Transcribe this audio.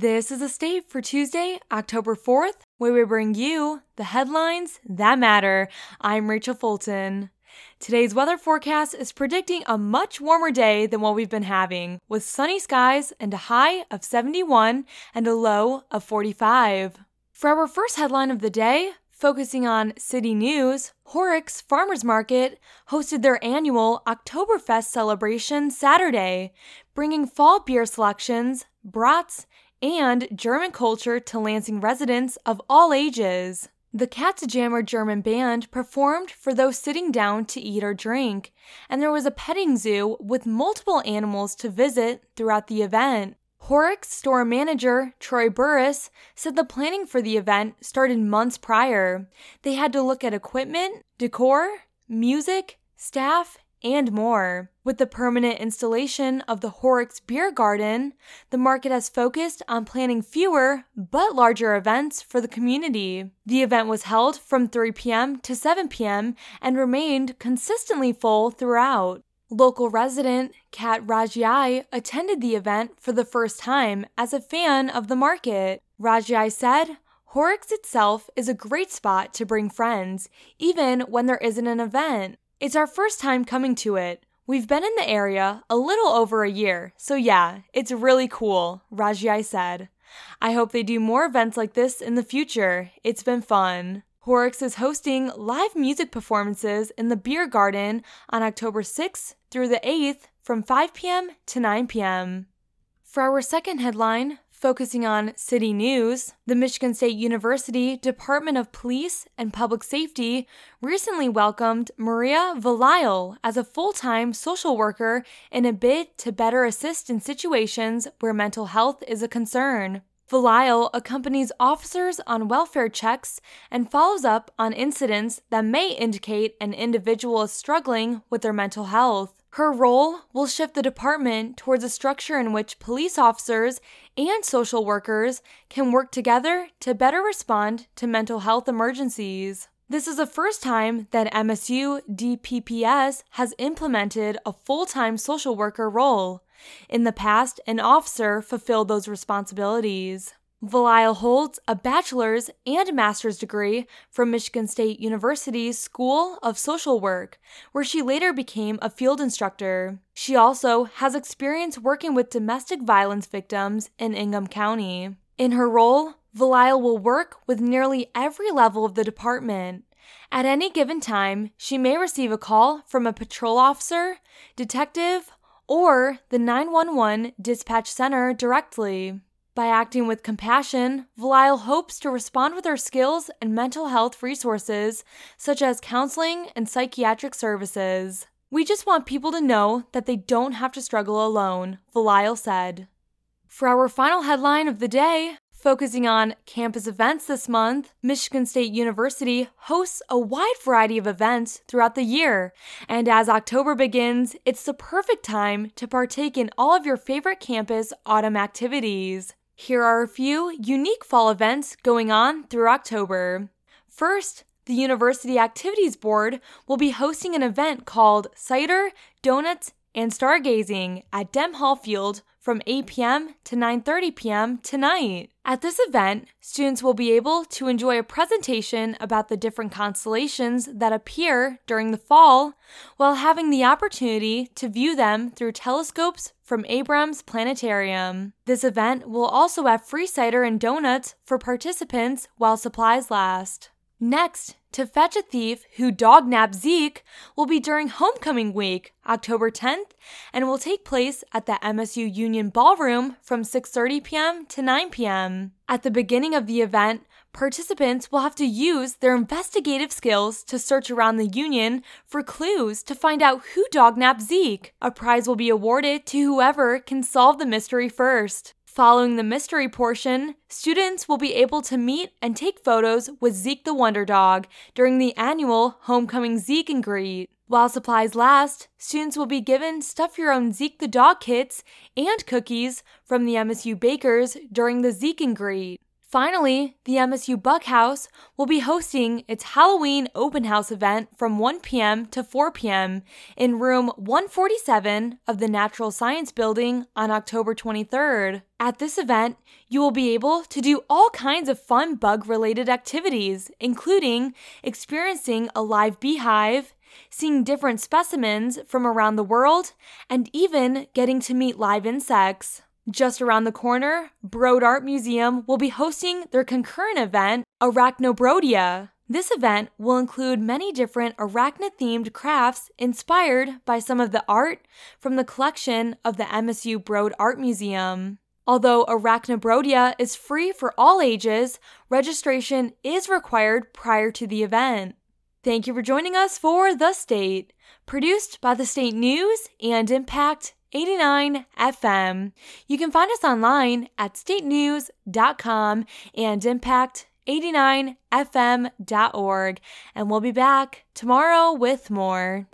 This is a state for Tuesday, October 4th, where we bring you the headlines that matter. I'm Rachel Fulton. Today's weather forecast is predicting a much warmer day than what we've been having, with sunny skies and a high of 71 and a low of 45. For our first headline of the day, focusing on city news, Horrocks Farmers Market hosted their annual Oktoberfest celebration Saturday, bringing fall beer selections, brats, and German culture to Lansing residents of all ages. The Katzenjammer German band performed for those sitting down to eat or drink, and there was a petting zoo with multiple animals to visit throughout the event. Horrocks store manager Troy Burris said the planning for the event started months prior. They had to look at equipment, decor, music, staff, and more. With the permanent installation of the Horrocks Beer Garden, the market has focused on planning fewer but larger events for the community. The event was held from 3 p.m. to 7 p.m. and remained consistently full throughout. Local resident Kat Rajai attended the event for the first time as a fan of the market. Rajai said, Horrocks itself is a great spot to bring friends, even when there isn't an event. It's our first time coming to it. We've been in the area a little over a year, so yeah, it's really cool, Rajai said. I hope they do more events like this in the future. It's been fun. Horrocks is hosting live music performances in the Beer Garden on October 6th through the 8th from 5 p.m. to 9 p.m. For our second headline, Focusing on city news, the Michigan State University Department of Police and Public Safety recently welcomed Maria Vilayil as a full time social worker in a bid to better assist in situations where mental health is a concern. Vilayil accompanies officers on welfare checks and follows up on incidents that may indicate an individual is struggling with their mental health. Her role will shift the department towards a structure in which police officers and social workers can work together to better respond to mental health emergencies. This is the first time that MSU DPPS has implemented a full time social worker role. In the past, an officer fulfilled those responsibilities. Vilayil holds a bachelor's and master's degree from Michigan State University's School of Social Work, where she later became a field instructor. She also has experience working with domestic violence victims in Ingham County. In her role, Vilayil will work with nearly every level of the department. At any given time, she may receive a call from a patrol officer, detective, or the 911 dispatch center directly. By acting with compassion, Vilayil hopes to respond with her skills and mental health resources, such as counseling and psychiatric services. We just want people to know that they don't have to struggle alone, Vilayil said. For our final headline of the day, Focusing on campus events this month, Michigan State University hosts a wide variety of events throughout the year. And as October begins, it's the perfect time to partake in all of your favorite campus autumn activities. Here are a few unique fall events going on through October. First, the University Activities Board will be hosting an event called Cider, Donuts, and Stargazing at Dem Hall Field from 8 p.m. to 9:30 p.m. tonight. At this event, students will be able to enjoy a presentation about the different constellations that appear during the fall while having the opportunity to view them through telescopes from Abrams Planetarium. This event will also have free cider and donuts for participants while supplies last. Next, to fetch a thief who dognapped Zeke will be during homecoming week, October 10th, and will take place at the MSU Union Ballroom from 6:30 p.m. to 9 p.m. At the beginning of the event, participants will have to use their investigative skills to search around the Union for clues to find out who dognapped Zeke. A prize will be awarded to whoever can solve the mystery first. Following the mystery portion, students will be able to meet and take photos with Zeke the Wonder Dog during the annual Homecoming Zeke and Greet. While supplies last, students will be given Stuff Your Own Zeke the Dog kits and cookies from the MSU Bakers during the Zeke and Greet. Finally, the MSU Bug House will be hosting its Halloween open house event from 1 p.m. to 4 p.m. in room 147 of the Natural Science Building on October 23rd. At this event, you will be able to do all kinds of fun bug related activities, including experiencing a live beehive, seeing different specimens from around the world, and even getting to meet live insects. Just around the corner, Broad Art Museum will be hosting their concurrent event, Arachnobrodia. This event will include many different arachnid themed crafts inspired by some of the art from the collection of the MSU Broad Art Museum. Although Arachnobrodia is free for all ages, registration is required prior to the event. Thank you for joining us for The State, produced by the State News and Impact 89 FM. You can find us online at statenews.com and impact89fm.org. And we'll be back tomorrow with more.